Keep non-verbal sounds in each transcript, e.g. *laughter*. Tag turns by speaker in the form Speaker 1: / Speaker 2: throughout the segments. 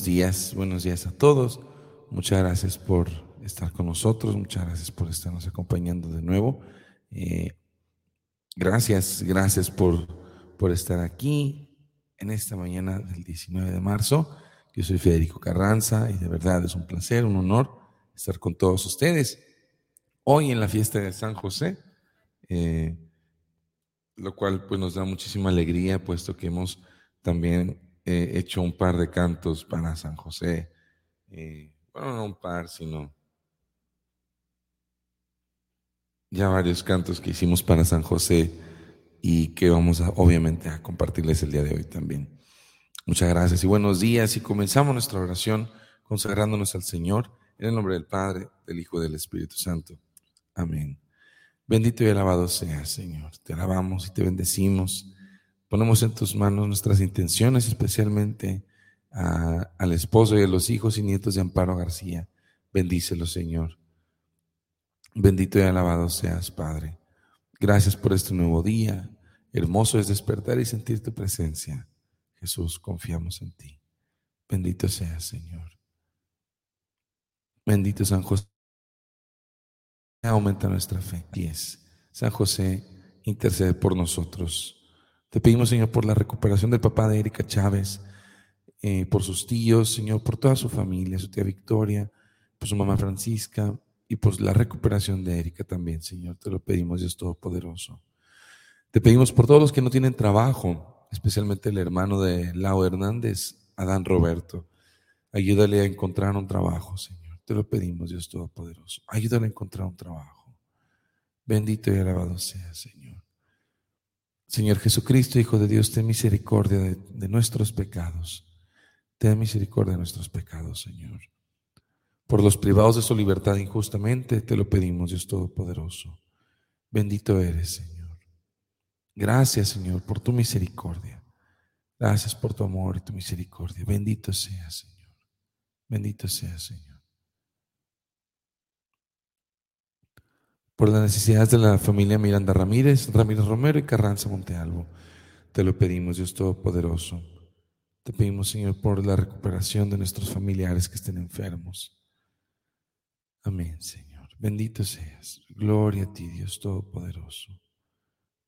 Speaker 1: Buenos días, buenos días a todos. Muchas gracias por estar con nosotros, muchas gracias por estarnos acompañando de nuevo. Eh, gracias, gracias por, por estar aquí en esta mañana del 19 de marzo. Yo soy Federico Carranza y de verdad es un placer, un honor estar con todos ustedes. Hoy en la fiesta de San José, eh, lo cual pues nos da muchísima alegría, puesto que hemos también he hecho un par de cantos para San José. Eh, bueno, no un par, sino ya varios cantos que hicimos para San José y que vamos a, obviamente a compartirles el día de hoy también. Muchas gracias y buenos días y comenzamos nuestra oración consagrándonos al Señor en el nombre del Padre, del Hijo y del Espíritu Santo. Amén. Bendito y alabado sea, Señor. Te alabamos y te bendecimos. Ponemos en tus manos nuestras intenciones, especialmente al esposo y a los hijos y nietos de Amparo García. Bendícelo, Señor. Bendito y alabado seas, Padre. Gracias por este nuevo día. Hermoso es despertar y sentir tu presencia. Jesús, confiamos en ti. Bendito seas, Señor. Bendito San José. Aumenta nuestra fe. Diez. San José, intercede por nosotros. Te pedimos, Señor, por la recuperación del papá de Erika Chávez, eh, por sus tíos, Señor, por toda su familia, su tía Victoria, por su mamá Francisca y por la recuperación de Erika también, Señor. Te lo pedimos, Dios Todopoderoso. Te pedimos por todos los que no tienen trabajo, especialmente el hermano de Lau Hernández, Adán Roberto. Ayúdale a encontrar un trabajo, Señor. Te lo pedimos, Dios Todopoderoso. Ayúdale a encontrar un trabajo. Bendito y alabado sea, Señor. Señor Jesucristo, Hijo de Dios, ten misericordia de, nuestros pecados. Ten misericordia de nuestros pecados, Señor. Por los privados de su libertad injustamente, te lo pedimos, Dios Todopoderoso. Bendito eres, Señor. Gracias, Señor, por tu misericordia. Gracias por tu amor y tu misericordia. Bendito sea, Señor. Bendito sea, Señor. Por las necesidades de la familia Miranda Ramírez, Ramírez Romero y Carranza Montealvo. Te lo pedimos, Dios Todopoderoso. Te pedimos, Señor, por la recuperación de nuestros familiares que estén enfermos. Amén, Señor. Bendito seas. Gloria a ti, Dios Todopoderoso.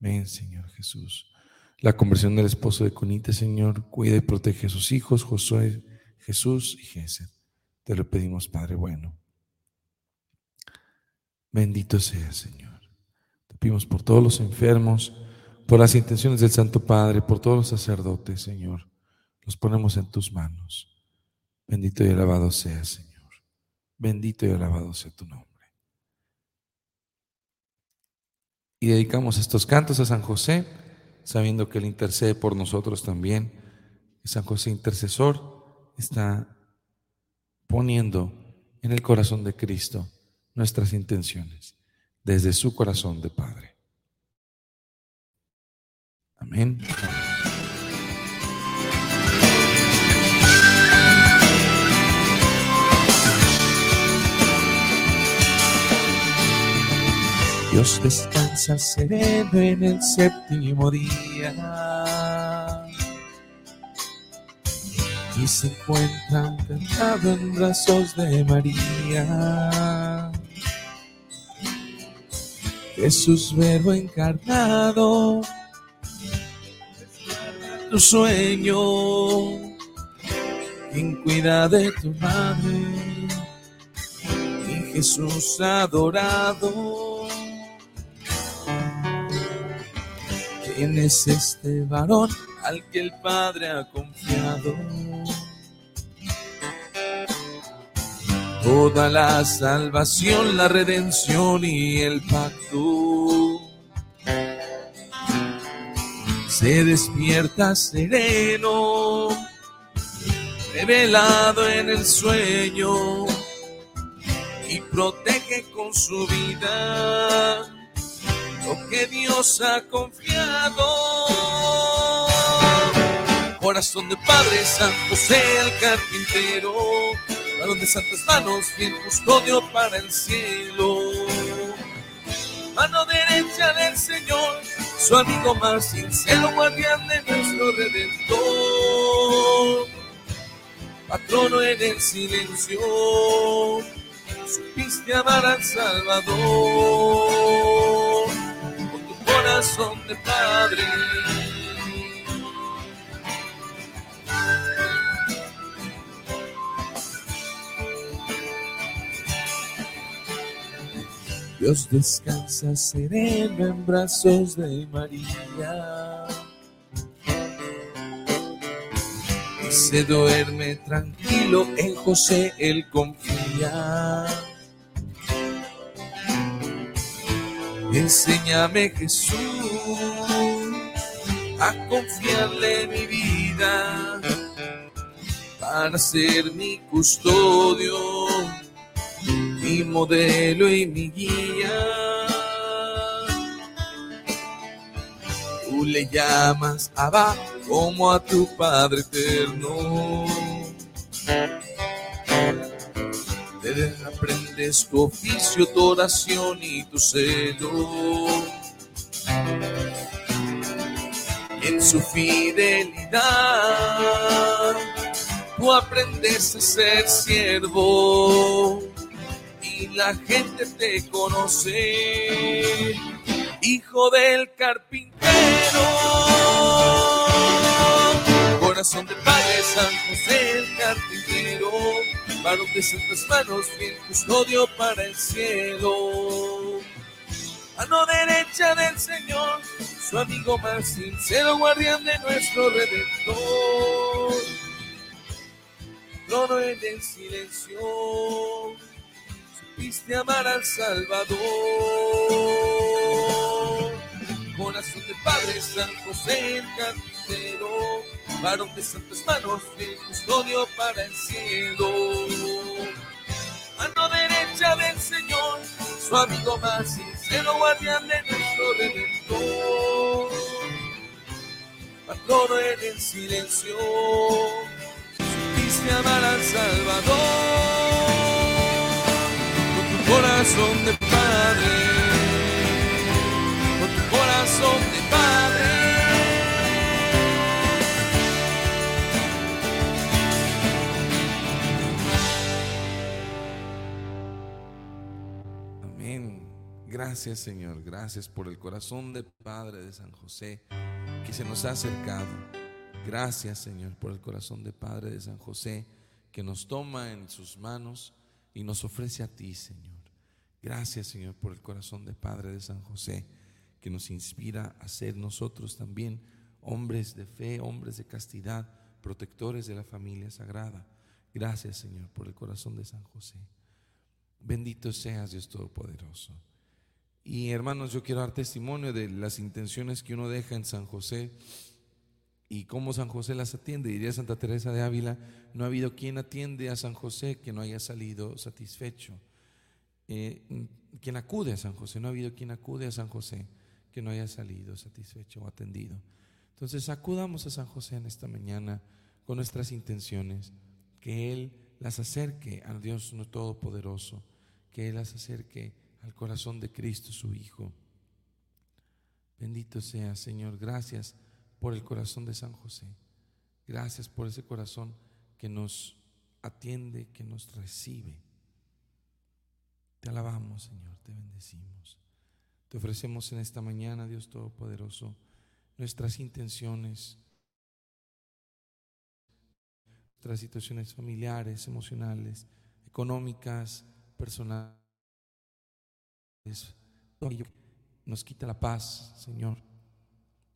Speaker 1: Amén, Señor Jesús. La conversión del esposo de Conita, Señor, cuida y protege a sus hijos, Josué, Jesús y Jesús. Te lo pedimos, Padre bueno. Bendito sea, Señor. Te pedimos por todos los enfermos, por las intenciones del Santo Padre, por todos los sacerdotes, Señor. Los ponemos en tus manos. Bendito y alabado sea, Señor. Bendito y alabado sea tu nombre. Y dedicamos estos cantos a San José, sabiendo que Él intercede por nosotros también. Y San José intercesor está poniendo en el corazón de Cristo nuestras intenciones desde su corazón de Padre. Amén. Dios descansa sereno en el séptimo día y se encuentra encantado en brazos de María. Jesús verbo encarnado, tu sueño, quien cuida de tu madre, y Jesús adorado. ¿Quién es este varón al que el Padre ha confiado? Toda la salvación, la redención y el pacto. Se despierta sereno, revelado en el sueño y protege con su vida lo que Dios ha confiado. Corazón de Padre Santo, sea el carpintero varón de santas manos, bien custodio para el cielo. Mano derecha del Señor, su amigo más sincero, guardián de nuestro Redentor. patrono en el silencio, supiste amar al Salvador con tu corazón de padre. Dios descansa sereno en brazos de María. Se duerme tranquilo en José, él confía. Enséñame Jesús a confiarle mi vida para ser mi custodio modelo y mi guía. Tú le llamas Abba como a tu Padre eterno. Te aprendes tu oficio, tu oración y tu celo. En su fidelidad, tú aprendes a ser siervo la gente te conoce, hijo del carpintero. Corazón de Padre San José el carpintero, varón de santas manos, bien custodio para el cielo. Mano derecha del Señor, su amigo más sincero, guardián de nuestro Redentor. Trono en el silencio Viste amar al Salvador. Corazón de Padre San José el carpintero, varón de santas manos, el custodio para el cielo. Mano derecha del Señor, su amigo más sincero, guardián de nuestro Redentor. Patrono en el silencio, supiste amar al Salvador corazón de padre, con tu corazón de padre. Amén. Gracias Señor, gracias por el corazón de Padre de San José que se nos ha acercado. Gracias Señor por el corazón de Padre de San José que nos toma en sus manos y nos ofrece a ti, Señor. Gracias, Señor, por el corazón de Padre de San José, que nos inspira a ser nosotros también hombres de fe, hombres de castidad, protectores de la familia sagrada. Gracias, Señor, por el corazón de San José. Bendito seas, Dios Todopoderoso. Y hermanos, yo quiero dar testimonio de las intenciones que uno deja en San José y cómo San José las atiende. Diría Santa Teresa de Ávila, no ha habido quien atiende a San José que no haya salido satisfecho. Eh, quien acude a San José, no ha habido quien acude a San José que no haya salido satisfecho o atendido. Entonces acudamos a San José en esta mañana con nuestras intenciones, que Él las acerque al Dios no todopoderoso, que Él las acerque al corazón de Cristo su Hijo. Bendito sea, Señor, gracias por el corazón de San José. Gracias por ese corazón que nos atiende, que nos recibe. Te alabamos, Señor, te bendecimos. Te ofrecemos en esta mañana, Dios Todopoderoso, nuestras intenciones, nuestras situaciones familiares, emocionales, económicas, personales. nos quita la paz, Señor.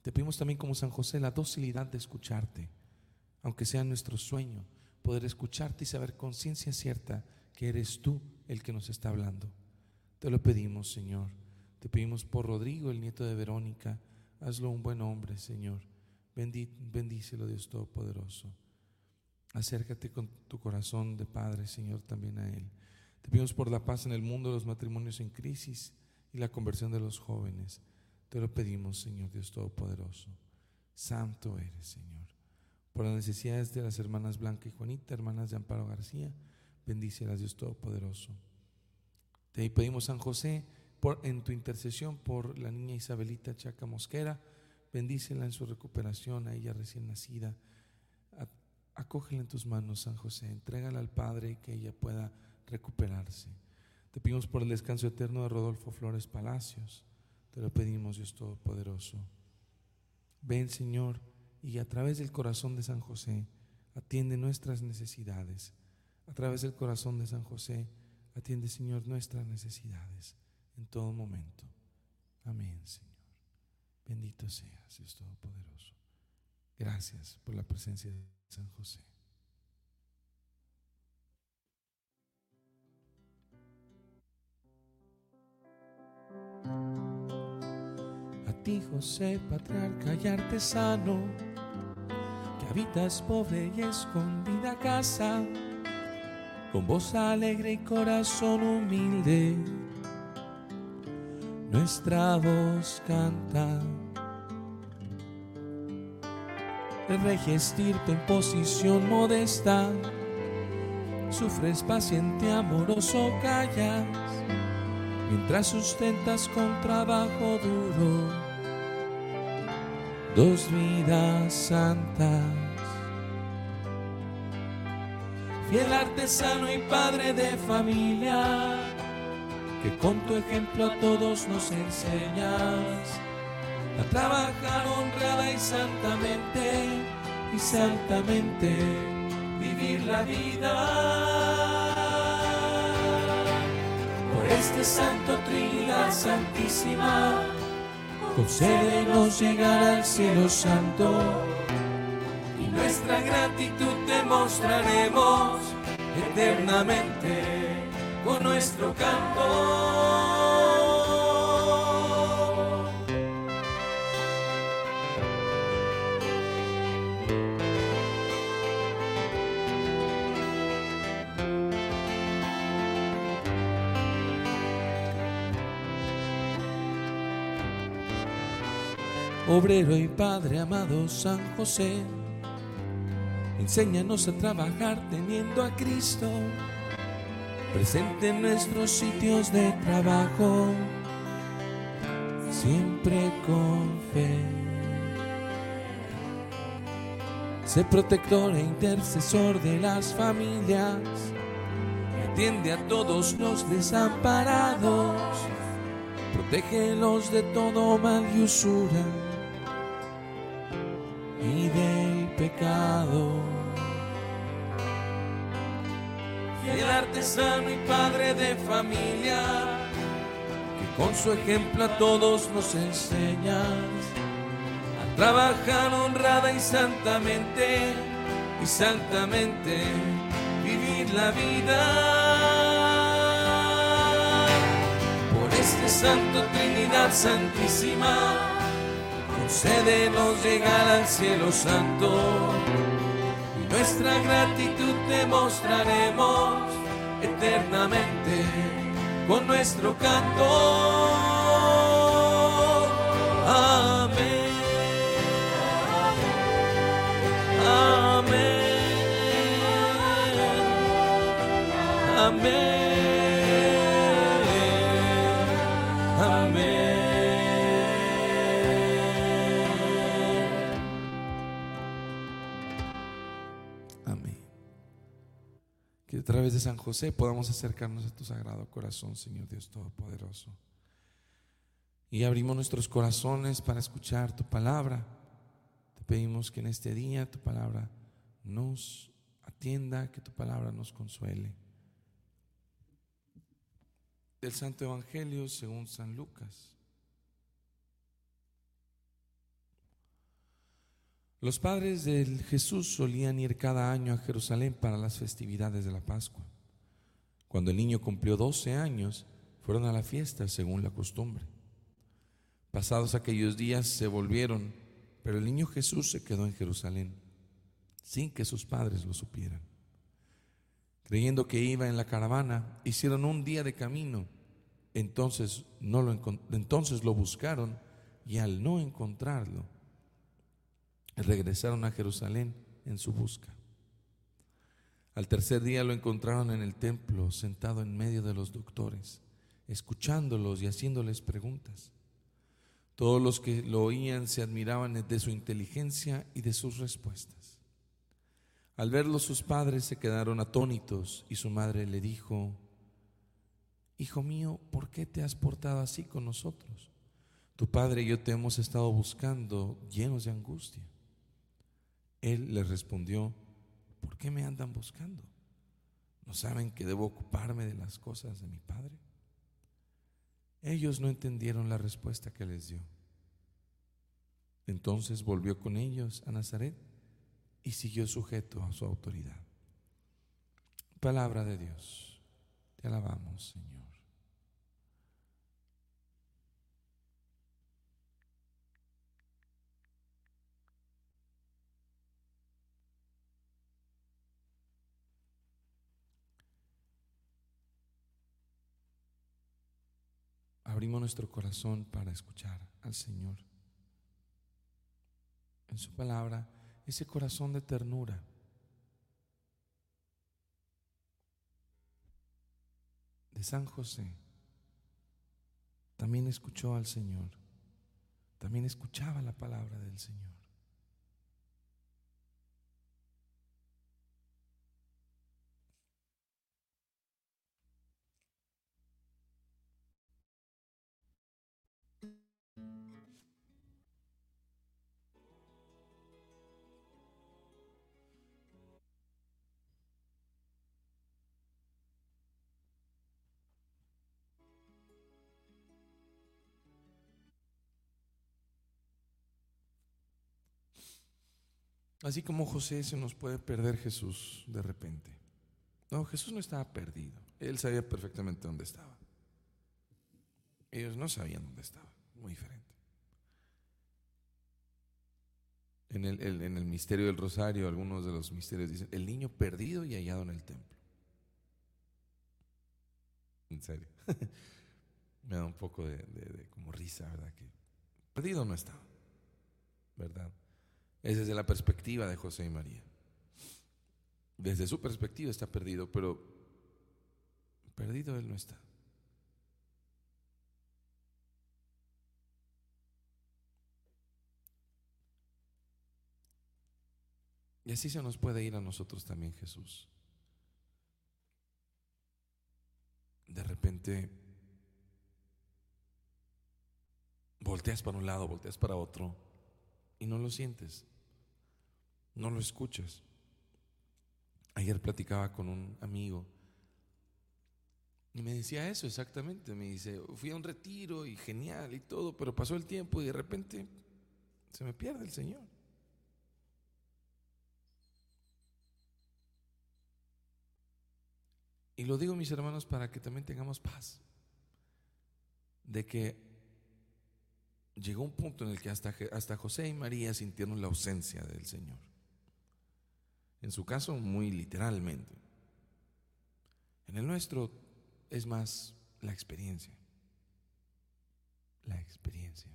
Speaker 1: Te pedimos también como San José la docilidad de escucharte, aunque sea nuestro sueño, poder escucharte y saber con ciencia cierta que eres tú el que nos está hablando. Te lo pedimos, Señor. Te pedimos por Rodrigo, el nieto de Verónica. Hazlo un buen hombre, Señor. bendícelo, Dios Todopoderoso. Acércate con tu corazón de Padre, Señor, también a Él. Te pedimos por la paz en el mundo, los matrimonios en crisis y la conversión de los jóvenes. Te lo pedimos, Señor Dios Todopoderoso. Santo eres, Señor. Por las necesidades de las hermanas Blanca y Juanita, hermanas de Amparo García, Bendícelas, Dios Todopoderoso. Te pedimos, San José, por, en tu intercesión por la niña Isabelita Chaca Mosquera, bendícela en su recuperación, a ella recién nacida, acógela en tus manos, San José, entrégala al Padre y que ella pueda recuperarse. Te pedimos por el descanso eterno de Rodolfo Flores Palacios. Te lo pedimos, Dios Todopoderoso. Ven, Señor, y a través del corazón de San José, atiende nuestras necesidades. A través del corazón de San José, atiende, Señor, nuestras necesidades en todo momento. Amén, Señor. Bendito seas, Dios Todopoderoso. Gracias por la presencia de San José. A ti, José, patriarca y artesano, que habitas pobre y escondida casa, con voz alegre y corazón humilde, nuestra voz canta. Rey estirpe en posición modesta, sufres paciente, amoroso, callas mientras sustentas con trabajo duro dos vidas santas. Fiel artesano y padre de familia, que con tu ejemplo a todos nos enseñas a trabajar honrada y santamente, y santamente vivir la vida. Este santo Trinidad Santísima, concédenos llegar al cielo santo y nuestra gratitud demostraremos eternamente con nuestro canto. Obrero y Padre amado San José, enséñanos a trabajar teniendo a Cristo presente en nuestros sitios de trabajo, siempre con fe. Sé protector e intercesor de las familias, atiende a todos los desamparados, protégelos de todo mal y usura y del pecado. Fiel artesano y padre de familia, que con su ejemplo a todos nos enseñas a trabajar honrada y santamente, y santamente vivir la vida. Por este Santo Trinidad Santísima concédenos llegar al cielo santo nuestra gratitud demostraremos eternamente con nuestro canto. Amén. Amén. Amén. Través de San José podamos acercarnos a tu sagrado corazón, Señor Dios Todopoderoso. Y abrimos nuestros corazones para escuchar tu palabra. Te pedimos que en este día tu palabra nos atienda, que tu palabra nos consuele. Del Santo Evangelio según San Lucas. Los padres de Jesús solían ir cada año a Jerusalén para las festividades de la Pascua. Cuando el niño cumplió 12 años, fueron a la fiesta según la costumbre. Pasados aquellos días se volvieron, pero el niño Jesús se quedó en Jerusalén, sin que sus padres lo supieran. Creyendo que iba en la caravana, hicieron un día de camino. Entonces, no lo, entonces lo buscaron y al no encontrarlo, regresaron a Jerusalén en su busca. Al tercer día lo encontraron en el templo, sentado en medio de los doctores, escuchándolos y haciéndoles preguntas. Todos los que lo oían se admiraban de su inteligencia y de sus respuestas. Al verlo sus padres se quedaron atónitos y su madre le dijo, Hijo mío, ¿por qué te has portado así con nosotros? Tu padre y yo te hemos estado buscando llenos de angustia. Él le respondió, ¿por qué me andan buscando? ¿No saben que debo ocuparme de las cosas de mi padre? Ellos no entendieron la respuesta que les dio. Entonces volvió con ellos a Nazaret y siguió sujeto a su autoridad. Palabra de Dios. Te alabamos, Señor. Abrimos nuestro corazón para escuchar al Señor. En su palabra, ese corazón de ternura. de San José también escuchó al Señor, también escuchaba la palabra del Señor. Así como José se nos puede perder Jesús de repente. No, Jesús no estaba perdido. Él sabía perfectamente dónde estaba. Ellos no sabían dónde estaba. Muy diferente. En el, en el misterio del rosario, algunos de los misterios dicen, el niño perdido y hallado en el templo. En serio. *laughs* Me da un poco de, de como risa, ¿verdad? Que perdido no estaba. ¿Verdad? Es desde la perspectiva de José y María. Desde su perspectiva está perdido, pero perdido él no está. Y así se nos puede ir a nosotros también Jesús. De repente volteas para un lado, volteas para otro y no lo sientes no lo escuchas. Ayer platicaba con un amigo y me decía eso exactamente. Me dice, fui a un retiro y genial y todo, pero pasó el tiempo y de repente se me pierde el Señor. Y lo digo, mis hermanos, para que también tengamos paz. De que llegó un punto en el que hasta, hasta José y María sintieron la ausencia del Señor. En su caso, muy literalmente. En el nuestro es más la experiencia. La experiencia.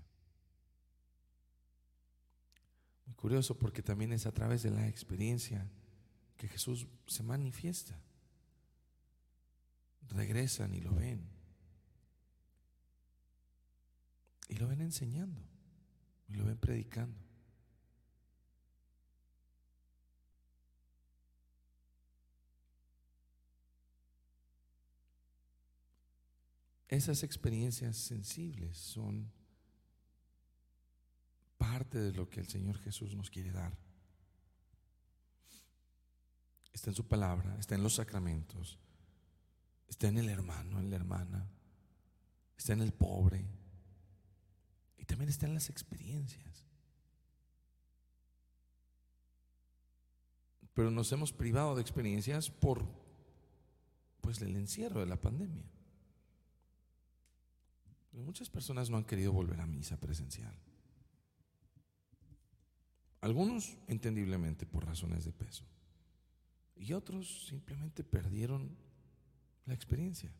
Speaker 1: Muy curioso porque también es a través de la experiencia que Jesús se manifiesta. Regresan y lo ven. Y lo ven enseñando. Y lo ven predicando. Esas experiencias sensibles son parte de lo que el Señor Jesús nos quiere dar. Está en su palabra, está en los sacramentos, está en el hermano, en la hermana, está en el pobre y también está en las experiencias. Pero nos hemos privado de experiencias por pues el encierro de la pandemia. Muchas personas no han querido volver a misa presencial. Algunos, entendiblemente, por razones de peso. Y otros simplemente perdieron la experiencia.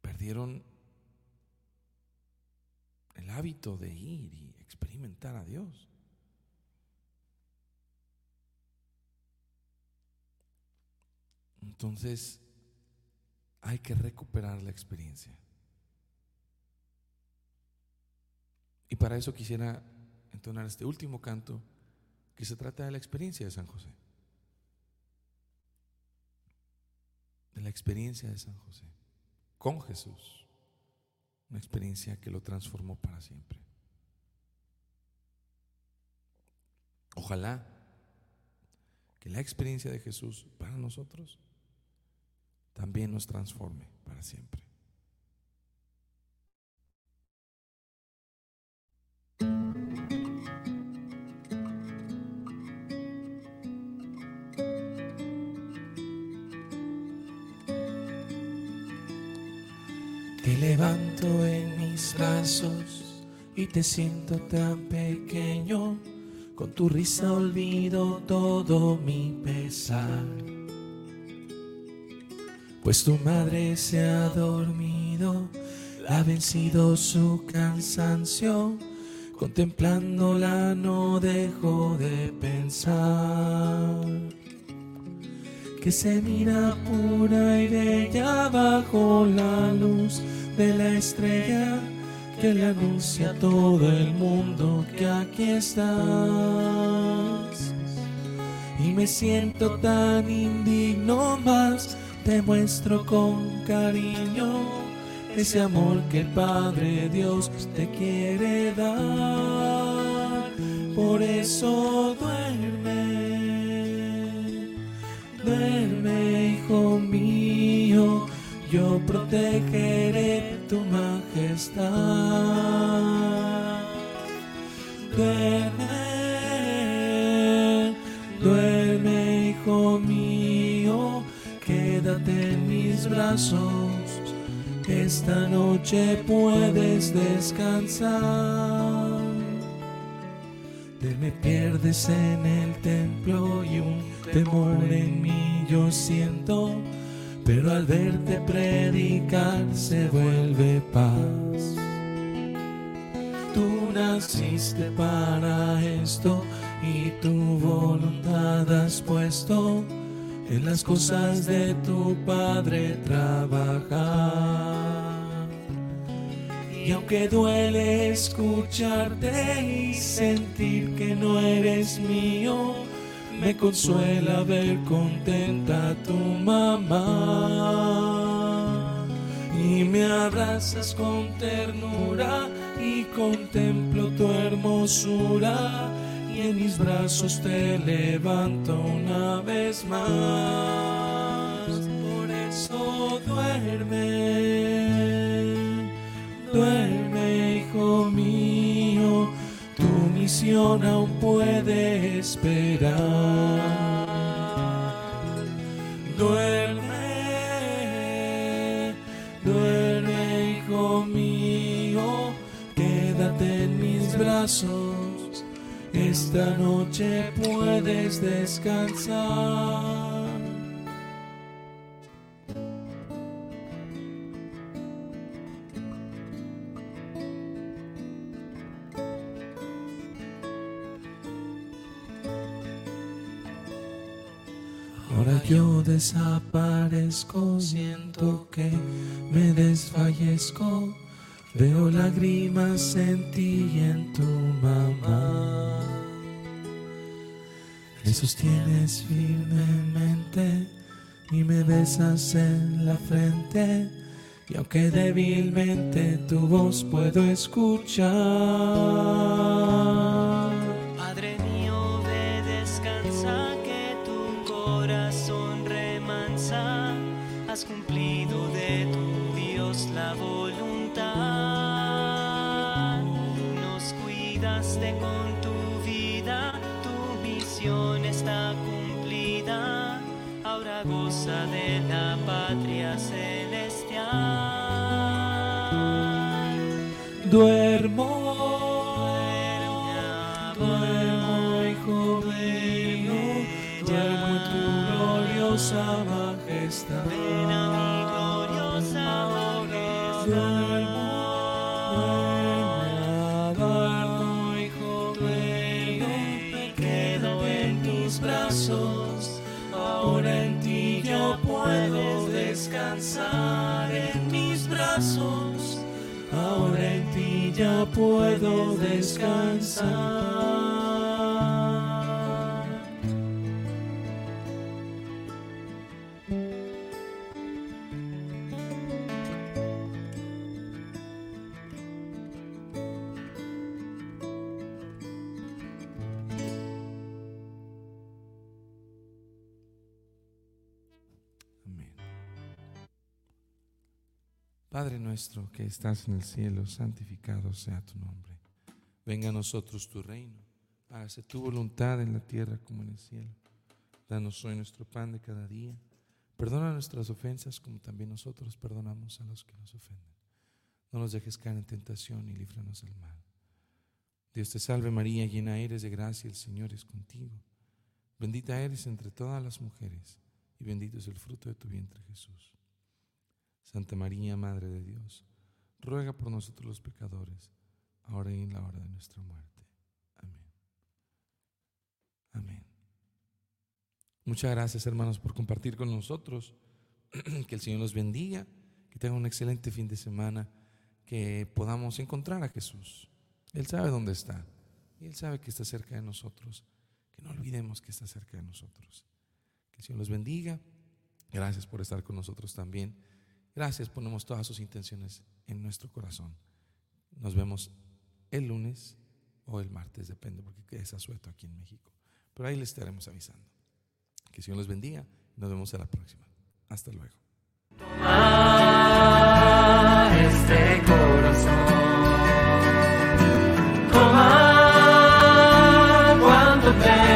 Speaker 1: Perdieron el hábito de ir y experimentar a Dios. Entonces, hay que recuperar la experiencia. Y para eso quisiera entonar este último canto
Speaker 2: que se trata de la experiencia de San José. De la experiencia de San José con Jesús. Una experiencia que lo transformó para siempre. Ojalá que la experiencia de Jesús para nosotros también nos transforme para siempre.
Speaker 1: Te levanto en mis brazos y te siento tan pequeño. Con tu risa olvido todo mi pesar. Pues tu madre se ha dormido, ha vencido su cansancio. Contemplándola no dejo de pensar que se mira pura y bella bajo la luz de la estrella que le anuncia a todo el mundo que aquí estás. Y me siento tan indigno más, te muestro con cariño ese amor que el Padre Dios te quiere dar. Por eso duerme, duerme, hijo mío yo protegeré tu majestad. Duerme, duerme, hijo mío, quédate en mis brazos. Esta noche puedes descansar. Te me pierdes en el templo y un temor en mí yo siento pero al verte predicar se vuelve paz. Tú naciste para esto y tu voluntad has puesto en las cosas de tu Padre trabajar. Y aunque duele escucharte y sentir que no eres mío, me consuela ver contenta a tu mamá. Y me abrazas con ternura y contemplo tu hermosura. En mis brazos te levanto una vez más. Por eso duerme, duerme, hijo mío aún puede esperar. Duerme, duerme, hijo mío, quédate en mis brazos. Esta noche puedes descansar. Ahora yo desaparezco, siento que me desfallezco. Veo lágrimas en ti y en tu mamá. Me sostienes firmemente y me besas en la frente. Y aunque débilmente tu voz puedo escuchar.
Speaker 3: De la patria celestial.
Speaker 1: Duermo, duermo, hijo mío, duermo en tu gloriosa Ven ya puedo descansar. Padre nuestro que estás en el cielo, santificado sea tu nombre. Venga a nosotros tu reino. Hágase tu voluntad en la tierra como en el cielo. Danos hoy nuestro pan de cada día. Perdona nuestras ofensas como también nosotros perdonamos a los que nos ofenden. No nos dejes caer en tentación y líbranos del mal. Dios te salve María, llena eres de gracia, el Señor es contigo. Bendita eres entre todas las mujeres y bendito es el fruto de tu vientre Jesús. Santa María, Madre de Dios, ruega por nosotros los pecadores, ahora y en la hora de nuestra muerte. Amén. Amén. Muchas gracias hermanos por compartir con nosotros. *clears throat* Que el Señor los bendiga, que tengan un excelente fin de semana, que podamos encontrar a Jesús. Él sabe dónde está y Él sabe que está cerca de nosotros. Que no olvidemos que está cerca de nosotros. Que el Señor los bendiga. Gracias por estar con nosotros también. Gracias, ponemos todas sus intenciones en nuestro corazón. Nos vemos el lunes o el martes, depende, porque es asueto aquí en México. Pero ahí les estaremos avisando. Que Dios los bendiga. Nos vemos a la próxima. Hasta luego.
Speaker 4: Toma este corazón. Toma cuando te